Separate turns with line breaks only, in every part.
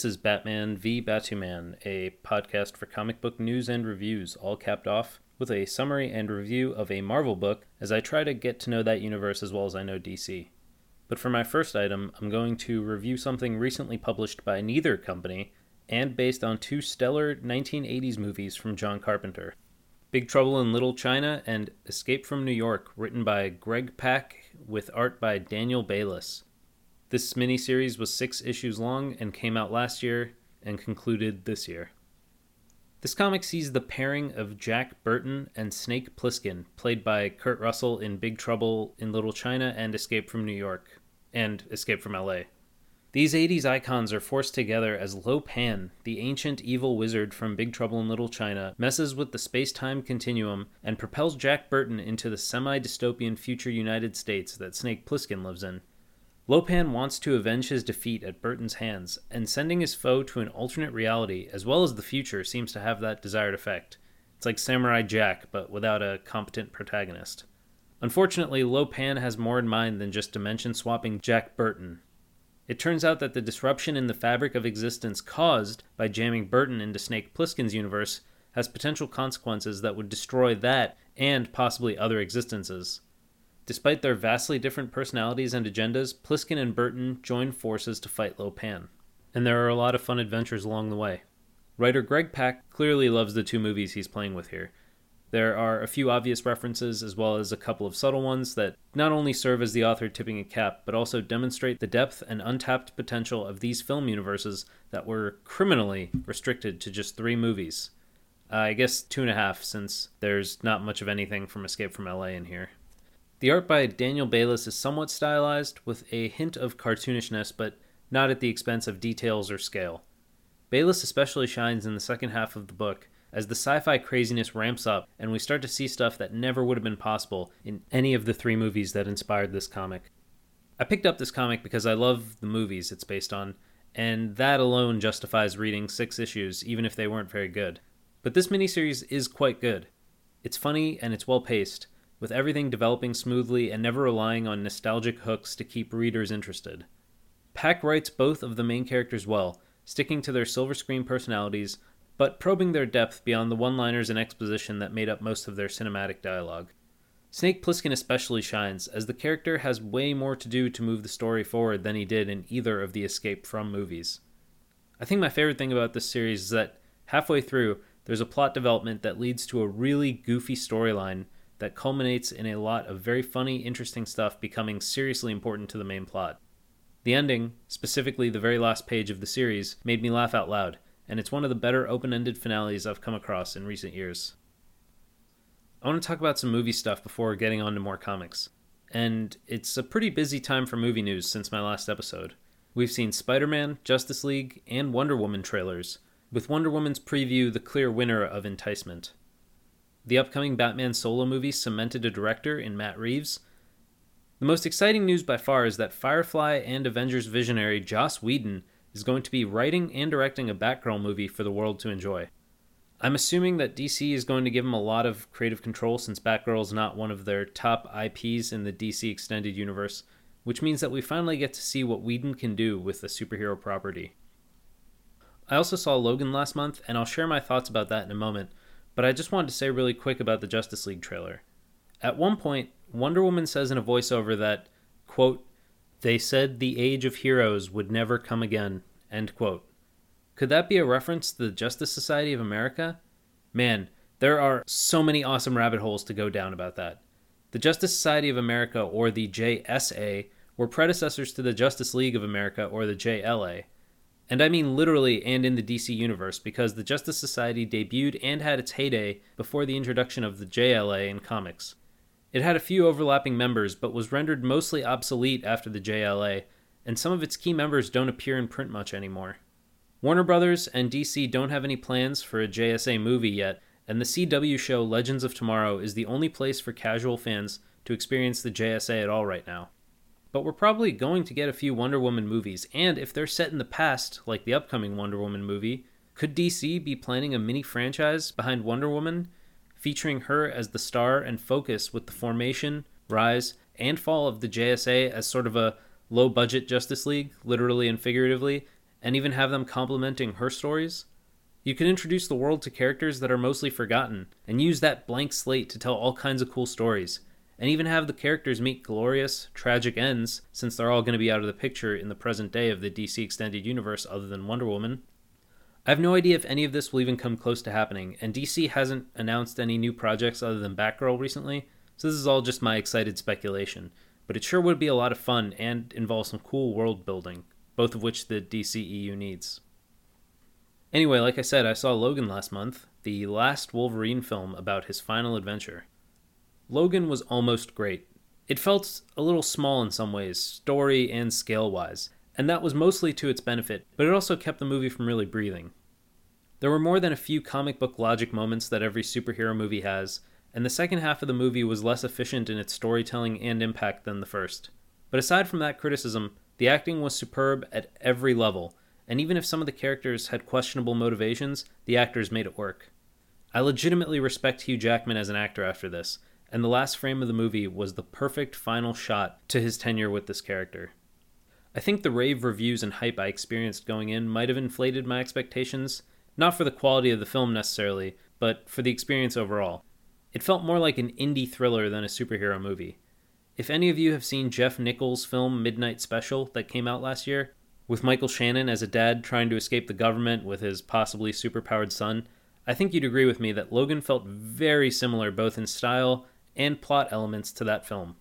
This is Batman v Batuman, a podcast for comic book news and reviews, all capped off with a summary and review of a Marvel book as I try to get to know that universe as well as I know DC. But for my first item, I'm going to review something recently published by neither company and based on two stellar 1980s movies from John Carpenter Big Trouble in Little China and Escape from New York, written by Greg Pak with art by Daniel Bayliss. This miniseries was six issues long and came out last year and concluded this year. This comic sees the pairing of Jack Burton and Snake Plissken, played by Kurt Russell in Big Trouble in Little China and Escape from New York, and Escape from LA. These 80s icons are forced together as Lo Pan, the ancient evil wizard from Big Trouble in Little China, messes with the space time continuum and propels Jack Burton into the semi dystopian future United States that Snake Plissken lives in. Lo Pan wants to avenge his defeat at Burton's hands, and sending his foe to an alternate reality as well as the future seems to have that desired effect. It's like Samurai Jack, but without a competent protagonist. Unfortunately, Lo Pan has more in mind than just dimension swapping Jack Burton. It turns out that the disruption in the fabric of existence caused by jamming Burton into Snake Plissken's universe has potential consequences that would destroy that and possibly other existences. Despite their vastly different personalities and agendas, Plissken and Burton join forces to fight Lo Pan. And there are a lot of fun adventures along the way. Writer Greg Pak clearly loves the two movies he's playing with here. There are a few obvious references, as well as a couple of subtle ones that not only serve as the author tipping a cap, but also demonstrate the depth and untapped potential of these film universes that were criminally restricted to just three movies. Uh, I guess two and a half, since there's not much of anything from Escape from LA in here. The art by Daniel Bayliss is somewhat stylized, with a hint of cartoonishness, but not at the expense of details or scale. Bayliss especially shines in the second half of the book as the sci fi craziness ramps up and we start to see stuff that never would have been possible in any of the three movies that inspired this comic. I picked up this comic because I love the movies it's based on, and that alone justifies reading six issues, even if they weren't very good. But this miniseries is quite good. It's funny and it's well paced, with everything developing smoothly and never relying on nostalgic hooks to keep readers interested. Pak writes both of the main characters well, sticking to their silver screen personalities, but probing their depth beyond the one liners and exposition that made up most of their cinematic dialogue. Snake Plissken especially shines, as the character has way more to do to move the story forward than he did in either of the Escape from movies. I think my favorite thing about this series is that halfway through, there's a plot development that leads to a really goofy storyline that culminates in a lot of very funny, interesting stuff becoming seriously important to the main plot. The ending, specifically the very last page of the series, made me laugh out loud, and it's one of the better open ended finales I've come across in recent years. I want to talk about some movie stuff before getting on to more comics. And it's a pretty busy time for movie news since my last episode. We've seen Spider Man, Justice League, and Wonder Woman trailers, with Wonder Woman's preview the clear winner of Enticement. The upcoming Batman solo movie cemented a director in Matt Reeves. The most exciting news by far is that Firefly and Avengers visionary Joss Whedon is going to be writing and directing a Batgirl movie for the world to enjoy. I'm assuming that DC is going to give him a lot of creative control since Batgirl is not one of their top IPs in the DC extended universe, which means that we finally get to see what Whedon can do with the superhero property. I also saw Logan last month, and I'll share my thoughts about that in a moment, but I just wanted to say really quick about the Justice League trailer. At one point, Wonder Woman says in a voiceover that, quote, they said the age of heroes would never come again, end quote. Could that be a reference to the Justice Society of America? Man, there are so many awesome rabbit holes to go down about that. The Justice Society of America, or the JSA, were predecessors to the Justice League of America, or the JLA. And I mean literally and in the DC universe, because the Justice Society debuted and had its heyday before the introduction of the JLA in comics. It had a few overlapping members, but was rendered mostly obsolete after the JLA, and some of its key members don't appear in print much anymore. Warner Brothers and DC don't have any plans for a JSA movie yet, and the CW show Legends of Tomorrow is the only place for casual fans to experience the JSA at all right now. But we're probably going to get a few Wonder Woman movies, and if they're set in the past, like the upcoming Wonder Woman movie, could DC be planning a mini franchise behind Wonder Woman, featuring her as the star and focus with the formation, rise, and fall of the JSA as sort of a low budget Justice League, literally and figuratively, and even have them complementing her stories. You can introduce the world to characters that are mostly forgotten, and use that blank slate to tell all kinds of cool stories, and even have the characters meet glorious, tragic ends, since they're all going to be out of the picture in the present day of the DC Extended Universe other than Wonder Woman. I have no idea if any of this will even come close to happening, and DC hasn't announced any new projects other than Batgirl recently, so this is all just my excited speculation. But it sure would be a lot of fun and involve some cool world building, both of which the DCEU needs. Anyway, like I said, I saw Logan last month, the last Wolverine film about his final adventure. Logan was almost great. It felt a little small in some ways, story and scale wise, and that was mostly to its benefit, but it also kept the movie from really breathing. There were more than a few comic book logic moments that every superhero movie has, and the second half of the movie was less efficient in its storytelling and impact than the first. But aside from that criticism, the acting was superb at every level, and even if some of the characters had questionable motivations, the actors made it work. I legitimately respect Hugh Jackman as an actor after this, and the last frame of the movie was the perfect final shot to his tenure with this character. I think the rave reviews and hype I experienced going in might have inflated my expectations, not for the quality of the film necessarily, but for the experience overall. It felt more like an indie thriller than a superhero movie. If any of you have seen Jeff Nichols' film Midnight Special that came out last year, with Michael Shannon as a dad trying to escape the government with his possibly superpowered son, I think you'd agree with me that Logan felt very similar both in style and plot elements to that film.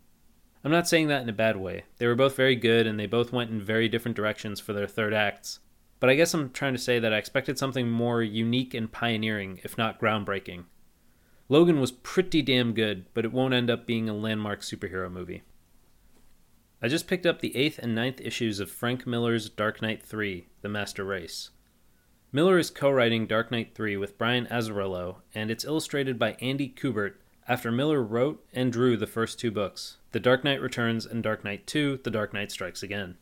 I'm not saying that in a bad way. They were both very good and they both went in very different directions for their third acts. But I guess I'm trying to say that I expected something more unique and pioneering, if not groundbreaking. Logan was pretty damn good, but it won't end up being a landmark superhero movie. I just picked up the 8th and ninth issues of Frank Miller's Dark Knight 3 The Master Race. Miller is co writing Dark Knight 3 with Brian Azzarello, and it's illustrated by Andy Kubert after Miller wrote and drew the first two books The Dark Knight Returns and Dark Knight 2 The Dark Knight Strikes Again.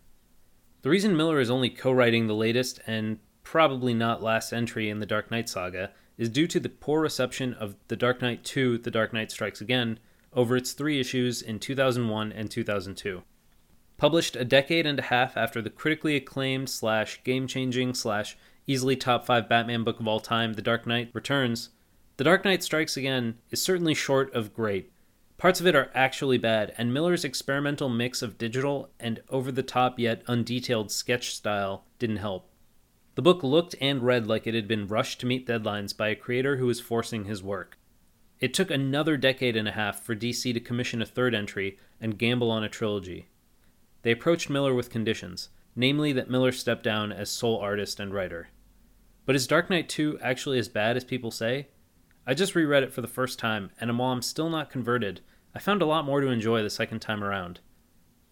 The reason Miller is only co writing the latest and probably not last entry in the Dark Knight saga is due to the poor reception of The Dark Knight 2 The Dark Knight Strikes Again over its three issues in 2001 and 2002. Published a decade and a half after the critically acclaimed slash game changing slash easily top 5 Batman book of all time, The Dark Knight Returns, The Dark Knight Strikes Again is certainly short of great. Parts of it are actually bad, and Miller's experimental mix of digital and over the top yet undetailed sketch style didn't help. The book looked and read like it had been rushed to meet deadlines by a creator who was forcing his work. It took another decade and a half for DC to commission a third entry and gamble on a trilogy. They approached Miller with conditions, namely that Miller step down as sole artist and writer. But is Dark Knight 2 actually as bad as people say? I just reread it for the first time, and while I'm still not converted, I found a lot more to enjoy the second time around.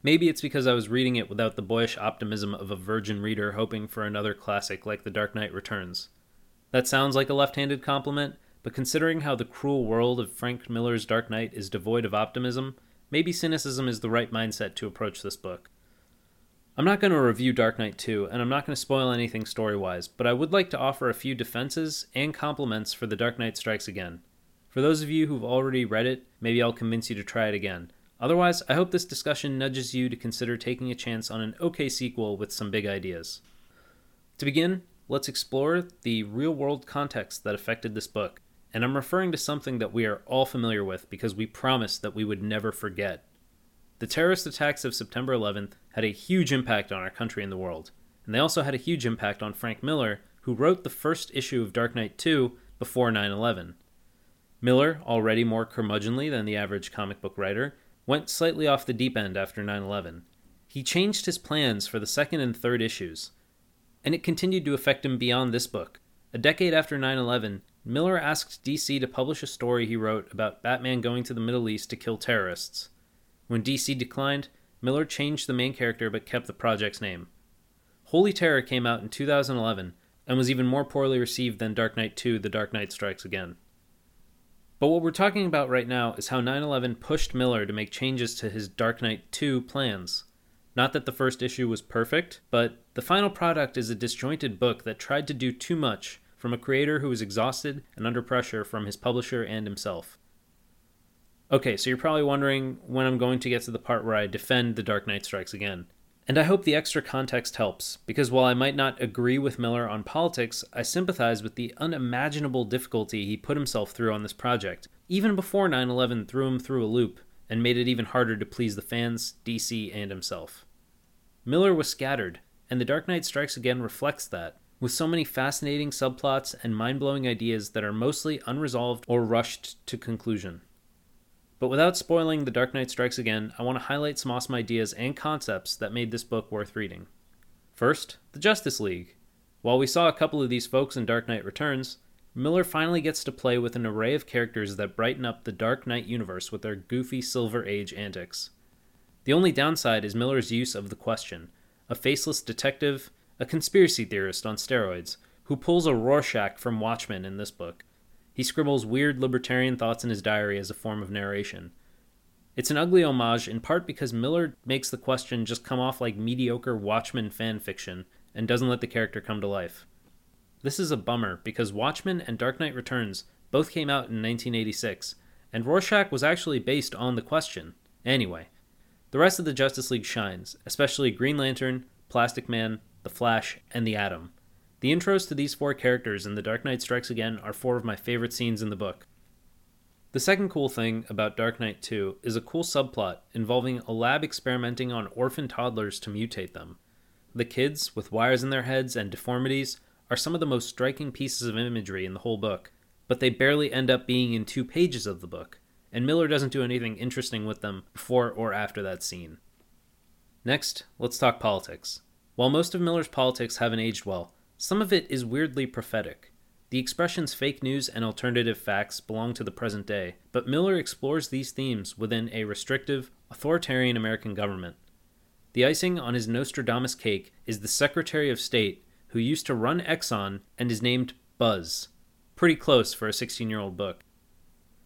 Maybe it's because I was reading it without the boyish optimism of a virgin reader hoping for another classic like The Dark Knight Returns. That sounds like a left handed compliment, but considering how the cruel world of Frank Miller's Dark Knight is devoid of optimism, maybe cynicism is the right mindset to approach this book. I'm not going to review Dark Knight 2, and I'm not going to spoil anything story wise, but I would like to offer a few defenses and compliments for The Dark Knight Strikes Again. For those of you who've already read it, maybe I'll convince you to try it again. Otherwise, I hope this discussion nudges you to consider taking a chance on an okay sequel with some big ideas. To begin, let's explore the real world context that affected this book and I'm referring to something that we are all familiar with because we promised that we would never forget. The terrorist attacks of September 11th had a huge impact on our country and the world, and they also had a huge impact on Frank Miller, who wrote the first issue of Dark Knight 2 before 9 11. Miller, already more curmudgeonly than the average comic book writer, went slightly off the deep end after 9 11. He changed his plans for the second and third issues, and it continued to affect him beyond this book. A decade after 9 11, Miller asked DC to publish a story he wrote about Batman going to the Middle East to kill terrorists. When DC declined, Miller changed the main character but kept the project's name. Holy Terror came out in 2011 and was even more poorly received than Dark Knight 2 The Dark Knight Strikes Again. But what we're talking about right now is how 9 11 pushed Miller to make changes to his Dark Knight 2 plans. Not that the first issue was perfect, but the final product is a disjointed book that tried to do too much from a creator who was exhausted and under pressure from his publisher and himself. Okay, so you're probably wondering when I'm going to get to the part where I defend The Dark Knight Strikes Again. And I hope the extra context helps, because while I might not agree with Miller on politics, I sympathize with the unimaginable difficulty he put himself through on this project, even before 9 11 threw him through a loop and made it even harder to please the fans, DC, and himself. Miller was scattered, and The Dark Knight Strikes Again reflects that, with so many fascinating subplots and mind blowing ideas that are mostly unresolved or rushed to conclusion. But without spoiling The Dark Knight Strikes Again, I want to highlight some awesome ideas and concepts that made this book worth reading. First, the Justice League. While we saw a couple of these folks in Dark Knight Returns, Miller finally gets to play with an array of characters that brighten up the Dark Knight universe with their goofy Silver Age antics. The only downside is Miller's use of the Question, a faceless detective, a conspiracy theorist on steroids, who pulls a Rorschach from Watchmen in this book. He scribbles weird libertarian thoughts in his diary as a form of narration. It's an ugly homage in part because Miller makes the question just come off like mediocre Watchmen fan fiction and doesn't let the character come to life. This is a bummer because Watchmen and Dark Knight Returns both came out in 1986, and Rorschach was actually based on the question. Anyway, the rest of the Justice League shines, especially Green Lantern, Plastic Man, The Flash, and The Atom. The intros to these four characters in The Dark Knight Strikes Again are four of my favorite scenes in the book. The second cool thing about Dark Knight 2 is a cool subplot involving a lab experimenting on orphan toddlers to mutate them. The kids, with wires in their heads and deformities, are some of the most striking pieces of imagery in the whole book, but they barely end up being in two pages of the book, and Miller doesn't do anything interesting with them before or after that scene. Next, let's talk politics. While most of Miller's politics haven't aged well, some of it is weirdly prophetic. The expressions fake news and alternative facts belong to the present day, but Miller explores these themes within a restrictive, authoritarian American government. The icing on his Nostradamus cake is the Secretary of State, who used to run Exxon and is named Buzz. Pretty close for a 16 year old book.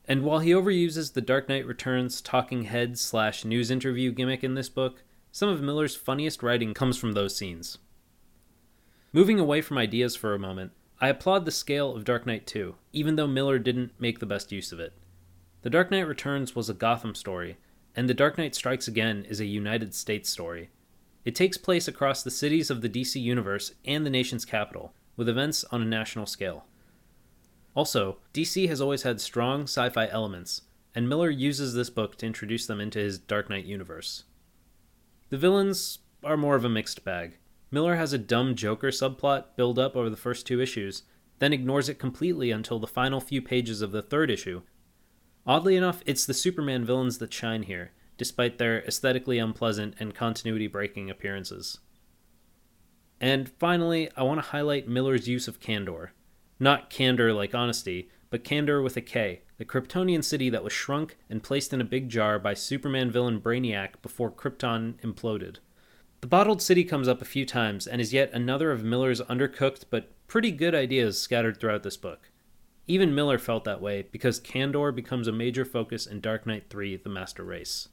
And while he overuses the Dark Knight Returns talking head slash news interview gimmick in this book, some of Miller's funniest writing comes from those scenes. Moving away from ideas for a moment, I applaud the scale of Dark Knight 2, even though Miller didn't make the best use of it. The Dark Knight Returns was a Gotham story, and The Dark Knight Strikes Again is a United States story. It takes place across the cities of the DC universe and the nation's capital, with events on a national scale. Also, DC has always had strong sci fi elements, and Miller uses this book to introduce them into his Dark Knight universe. The villains are more of a mixed bag. Miller has a dumb Joker subplot build up over the first two issues, then ignores it completely until the final few pages of the third issue. Oddly enough, it's the Superman villains that shine here, despite their aesthetically unpleasant and continuity breaking appearances. And finally, I want to highlight Miller's use of Kandor. Not candor like honesty, but Kandor with a K, the Kryptonian city that was shrunk and placed in a big jar by Superman villain Brainiac before Krypton imploded. The bottled city comes up a few times and is yet another of Miller's undercooked but pretty good ideas scattered throughout this book. Even Miller felt that way because Kandor becomes a major focus in Dark Knight 3 The Master Race.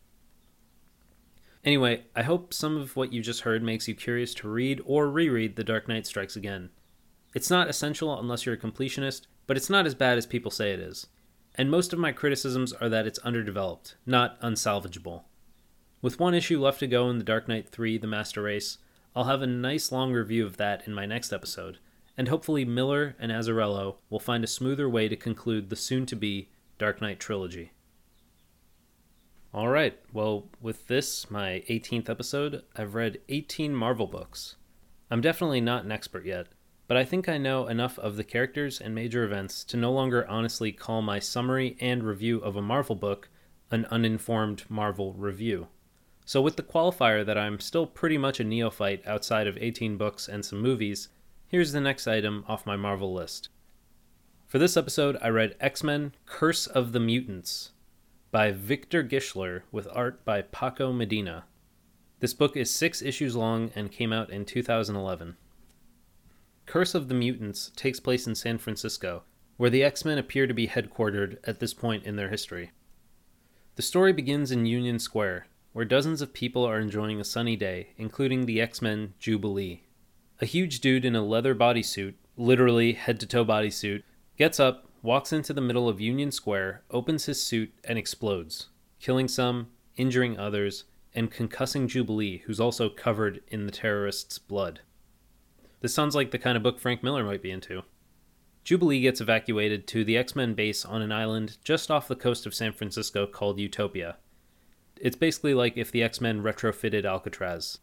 Anyway, I hope some of what you just heard makes you curious to read or reread The Dark Knight Strikes Again. It's not essential unless you're a completionist, but it's not as bad as people say it is. And most of my criticisms are that it's underdeveloped, not unsalvageable. With one issue left to go in The Dark Knight 3 The Master Race, I'll have a nice long review of that in my next episode, and hopefully Miller and Azzarello will find a smoother way to conclude the soon to be Dark Knight trilogy. Alright, well, with this, my 18th episode, I've read 18 Marvel books. I'm definitely not an expert yet, but I think I know enough of the characters and major events to no longer honestly call my summary and review of a Marvel book an uninformed Marvel review. So, with the qualifier that I'm still pretty much a neophyte outside of 18 books and some movies, here's the next item off my Marvel list. For this episode, I read X Men Curse of the Mutants by Victor Gischler with art by Paco Medina. This book is six issues long and came out in 2011. Curse of the Mutants takes place in San Francisco, where the X Men appear to be headquartered at this point in their history. The story begins in Union Square, where dozens of people are enjoying a sunny day, including the X Men Jubilee. A huge dude in a leather bodysuit, literally head to toe bodysuit, gets up, walks into the middle of Union Square, opens his suit, and explodes, killing some, injuring others, and concussing Jubilee, who's also covered in the terrorists' blood. This sounds like the kind of book Frank Miller might be into. Jubilee gets evacuated to the X Men base on an island just off the coast of San Francisco called Utopia. It's basically like if the X Men retrofitted Alcatraz.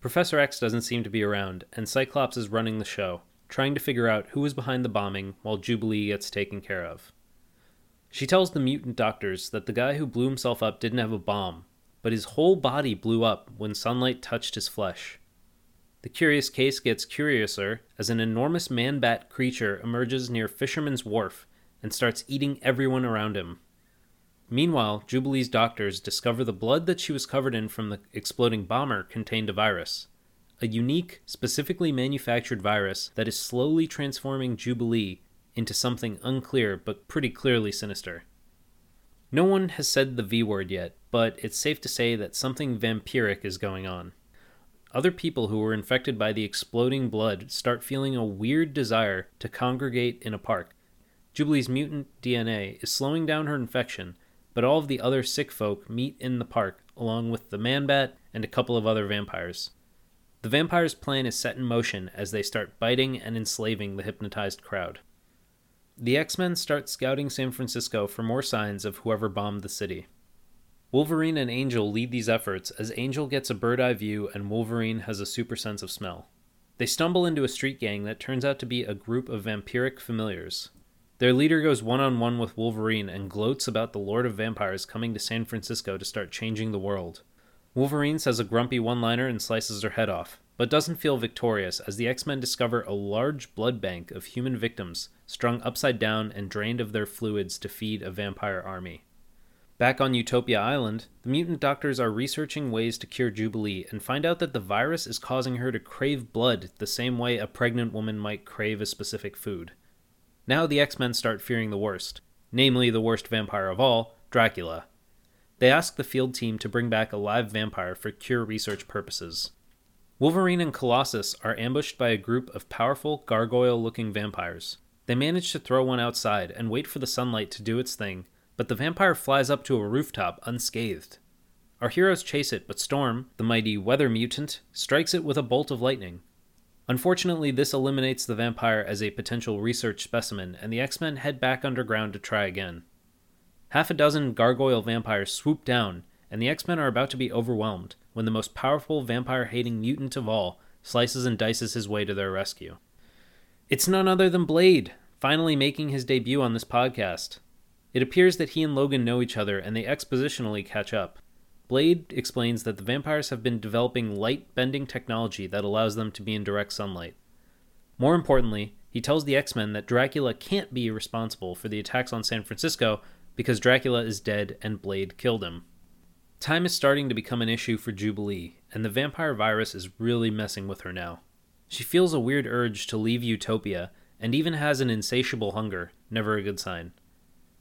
Professor X doesn't seem to be around, and Cyclops is running the show, trying to figure out who was behind the bombing while Jubilee gets taken care of. She tells the mutant doctors that the guy who blew himself up didn't have a bomb, but his whole body blew up when sunlight touched his flesh. The curious case gets curiouser as an enormous man bat creature emerges near Fisherman's Wharf and starts eating everyone around him. Meanwhile, Jubilee's doctors discover the blood that she was covered in from the exploding bomber contained a virus. A unique, specifically manufactured virus that is slowly transforming Jubilee into something unclear but pretty clearly sinister. No one has said the V word yet, but it's safe to say that something vampiric is going on. Other people who were infected by the exploding blood start feeling a weird desire to congregate in a park. Jubilee's mutant DNA is slowing down her infection, but all of the other sick folk meet in the park along with the man bat and a couple of other vampires. The vampires' plan is set in motion as they start biting and enslaving the hypnotized crowd. The X Men start scouting San Francisco for more signs of whoever bombed the city. Wolverine and Angel lead these efforts as Angel gets a bird eye view and Wolverine has a super sense of smell. They stumble into a street gang that turns out to be a group of vampiric familiars. Their leader goes one on one with Wolverine and gloats about the Lord of Vampires coming to San Francisco to start changing the world. Wolverine says a grumpy one liner and slices her head off, but doesn't feel victorious as the X Men discover a large blood bank of human victims strung upside down and drained of their fluids to feed a vampire army. Back on Utopia Island, the mutant doctors are researching ways to cure Jubilee and find out that the virus is causing her to crave blood the same way a pregnant woman might crave a specific food. Now the X Men start fearing the worst, namely the worst vampire of all, Dracula. They ask the field team to bring back a live vampire for cure research purposes. Wolverine and Colossus are ambushed by a group of powerful, gargoyle looking vampires. They manage to throw one outside and wait for the sunlight to do its thing, but the vampire flies up to a rooftop unscathed. Our heroes chase it, but Storm, the mighty weather mutant, strikes it with a bolt of lightning. Unfortunately, this eliminates the vampire as a potential research specimen, and the X Men head back underground to try again. Half a dozen gargoyle vampires swoop down, and the X Men are about to be overwhelmed when the most powerful vampire hating mutant of all slices and dices his way to their rescue. It's none other than Blade, finally making his debut on this podcast. It appears that he and Logan know each other and they expositionally catch up. Blade explains that the vampires have been developing light bending technology that allows them to be in direct sunlight. More importantly, he tells the X Men that Dracula can't be responsible for the attacks on San Francisco because Dracula is dead and Blade killed him. Time is starting to become an issue for Jubilee, and the vampire virus is really messing with her now. She feels a weird urge to leave Utopia and even has an insatiable hunger, never a good sign.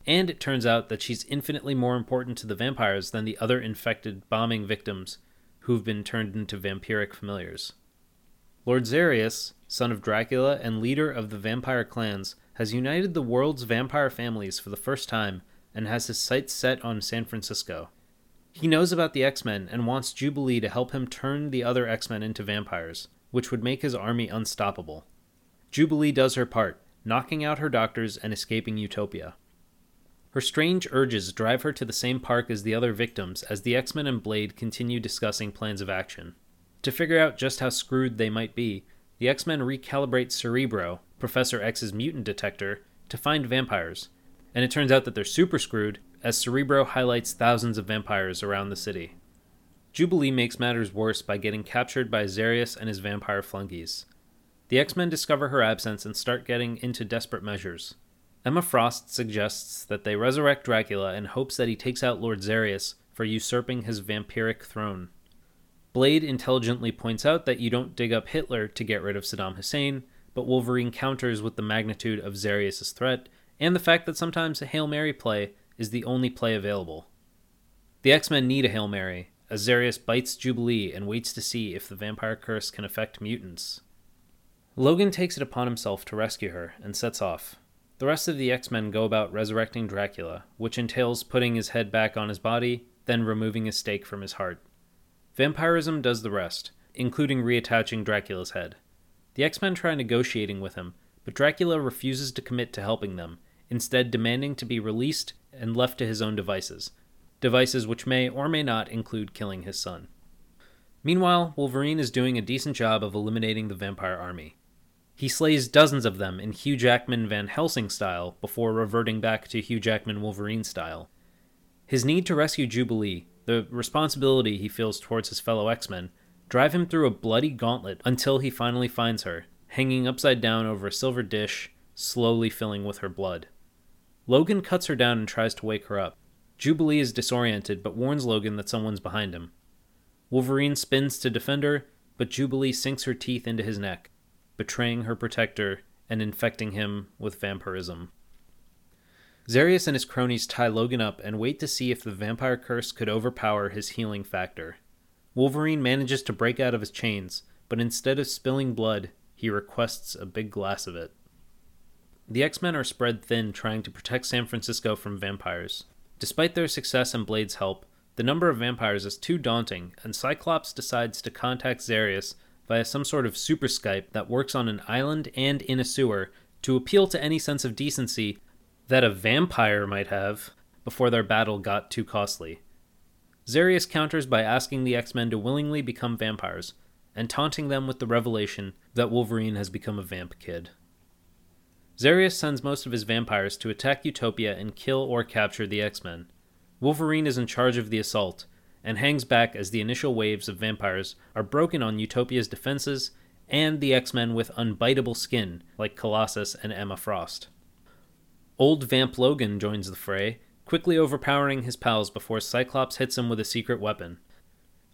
And it turns out that she's infinitely more important to the vampires than the other infected bombing victims who've been turned into vampiric familiars. Lord Zarius, son of Dracula and leader of the vampire clans, has united the world's vampire families for the first time and has his sights set on San Francisco. He knows about the X Men and wants Jubilee to help him turn the other X Men into vampires, which would make his army unstoppable. Jubilee does her part, knocking out her doctors and escaping Utopia. Her strange urges drive her to the same park as the other victims as the X Men and Blade continue discussing plans of action. To figure out just how screwed they might be, the X Men recalibrate Cerebro, Professor X's mutant detector, to find vampires, and it turns out that they're super screwed as Cerebro highlights thousands of vampires around the city. Jubilee makes matters worse by getting captured by Zarius and his vampire flunkies. The X Men discover her absence and start getting into desperate measures. Emma Frost suggests that they resurrect Dracula in hopes that he takes out Lord Zarius for usurping his vampiric throne. Blade intelligently points out that you don't dig up Hitler to get rid of Saddam Hussein, but Wolverine counters with the magnitude of Zarius' threat and the fact that sometimes a Hail Mary play is the only play available. The X Men need a Hail Mary, as Zarius bites Jubilee and waits to see if the vampire curse can affect mutants. Logan takes it upon himself to rescue her and sets off. The rest of the X Men go about resurrecting Dracula, which entails putting his head back on his body, then removing a stake from his heart. Vampirism does the rest, including reattaching Dracula's head. The X Men try negotiating with him, but Dracula refuses to commit to helping them, instead, demanding to be released and left to his own devices. Devices which may or may not include killing his son. Meanwhile, Wolverine is doing a decent job of eliminating the vampire army. He slays dozens of them in Hugh Jackman Van Helsing style before reverting back to Hugh Jackman Wolverine style. His need to rescue Jubilee, the responsibility he feels towards his fellow X Men, drive him through a bloody gauntlet until he finally finds her, hanging upside down over a silver dish, slowly filling with her blood. Logan cuts her down and tries to wake her up. Jubilee is disoriented but warns Logan that someone's behind him. Wolverine spins to defend her, but Jubilee sinks her teeth into his neck, betraying her protector and infecting him with vampirism. Xarius and his cronies tie Logan up and wait to see if the vampire curse could overpower his healing factor. Wolverine manages to break out of his chains, but instead of spilling blood, he requests a big glass of it. The X Men are spread thin trying to protect San Francisco from vampires. Despite their success and Blade's help, the number of vampires is too daunting, and Cyclops decides to contact Xarius via some sort of super Skype that works on an island and in a sewer to appeal to any sense of decency that a vampire might have before their battle got too costly. Xarius counters by asking the X Men to willingly become vampires, and taunting them with the revelation that Wolverine has become a vamp kid. Xarius sends most of his vampires to attack Utopia and kill or capture the X Men. Wolverine is in charge of the assault, and hangs back as the initial waves of vampires are broken on Utopia's defenses and the X Men with unbiteable skin, like Colossus and Emma Frost. Old Vamp Logan joins the fray quickly overpowering his pals before Cyclops hits him with a secret weapon.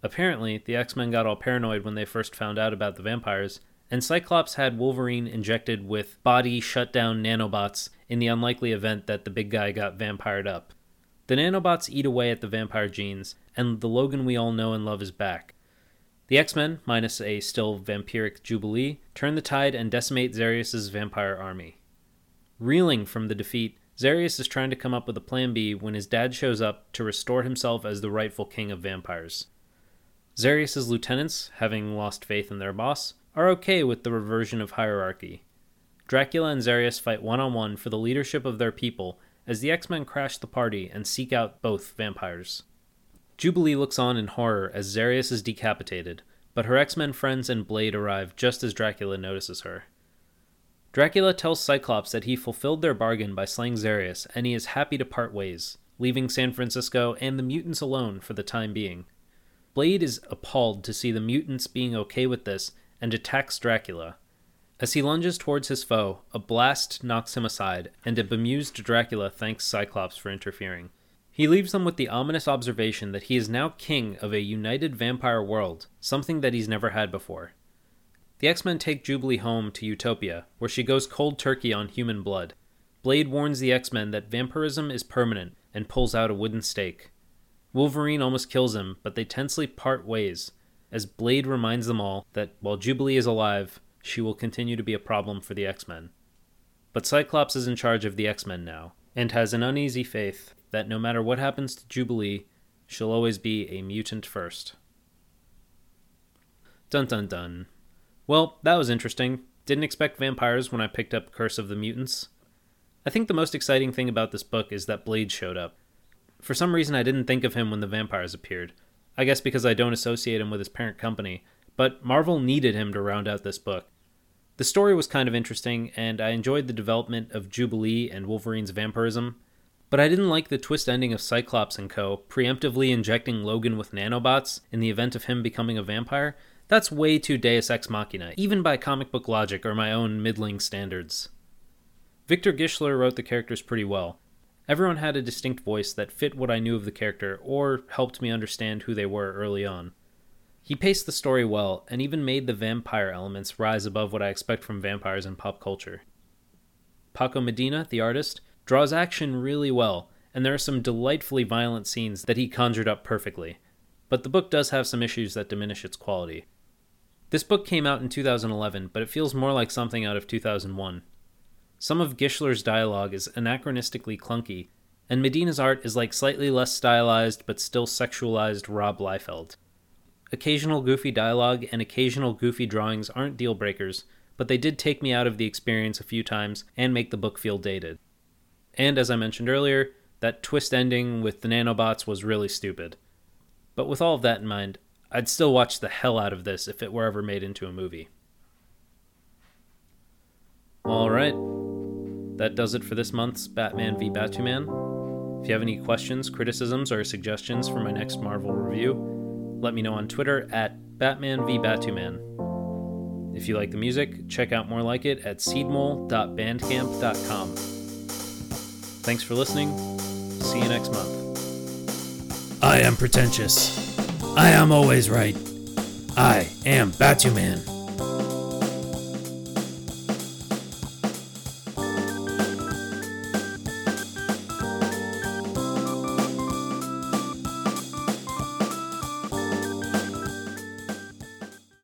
Apparently, the X Men got all paranoid when they first found out about the vampires, and Cyclops had Wolverine injected with body shutdown nanobots in the unlikely event that the big guy got vampired up. The nanobots eat away at the vampire genes, and the Logan we all know and love is back. The X Men, minus a still vampiric Jubilee, turn the tide and decimate Xarius' vampire army. Reeling from the defeat, Xarius is trying to come up with a plan B when his dad shows up to restore himself as the rightful king of vampires. Xarius' lieutenants, having lost faith in their boss, are okay with the reversion of hierarchy. Dracula and Xarius fight one on one for the leadership of their people as the X Men crash the party and seek out both vampires. Jubilee looks on in horror as Xarius is decapitated, but her X Men friends and Blade arrive just as Dracula notices her. Dracula tells Cyclops that he fulfilled their bargain by slaying Xarius, and he is happy to part ways, leaving San Francisco and the mutants alone for the time being. Blade is appalled to see the mutants being okay with this and attacks Dracula. As he lunges towards his foe, a blast knocks him aside, and a bemused Dracula thanks Cyclops for interfering. He leaves them with the ominous observation that he is now king of a united vampire world, something that he's never had before. The X Men take Jubilee home to Utopia, where she goes cold turkey on human blood. Blade warns the X Men that vampirism is permanent and pulls out a wooden stake. Wolverine almost kills him, but they tensely part ways, as Blade reminds them all that while Jubilee is alive, she will continue to be a problem for the X Men. But Cyclops is in charge of the X Men now, and has an uneasy faith that no matter what happens to Jubilee, she'll always be a mutant first. Dun dun dun. Well, that was interesting. Didn't expect vampires when I picked up Curse of the Mutants. I think the most exciting thing about this book is that Blade showed up. For some reason, I didn't think of him when the vampires appeared. I guess because I don't associate him with his parent company, but Marvel needed him to round out this book. The story was kind of interesting, and I enjoyed the development of Jubilee and Wolverine's vampirism, but I didn't like the twist ending of Cyclops and co. preemptively injecting Logan with nanobots in the event of him becoming a vampire. That's way too Deus Ex Machina, even by comic book logic or my own middling standards. Victor Gischler wrote the characters pretty well. Everyone had a distinct voice that fit what I knew of the character or helped me understand who they were early on. He paced the story well and even made the vampire elements rise above what I expect from vampires in pop culture. Paco Medina, the artist, draws action really well, and there are some delightfully violent scenes that he conjured up perfectly. But the book does have some issues that diminish its quality. This book came out in 2011, but it feels more like something out of 2001. Some of Gischler's dialogue is anachronistically clunky, and Medina's art is like slightly less stylized but still sexualized Rob Liefeld. Occasional goofy dialogue and occasional goofy drawings aren't deal breakers, but they did take me out of the experience a few times and make the book feel dated. And as I mentioned earlier, that twist ending with the nanobots was really stupid. But with all of that in mind, I'd still watch the hell out of this if it were ever made into a movie. Alright, that does it for this month's Batman v Batuman. If you have any questions, criticisms, or suggestions for my next Marvel review, let me know on Twitter at Batman v Batuman. If you like the music, check out more like it at seedmole.bandcamp.com. Thanks for listening. See you next month.
I am pretentious. I am always right. I am Batuman.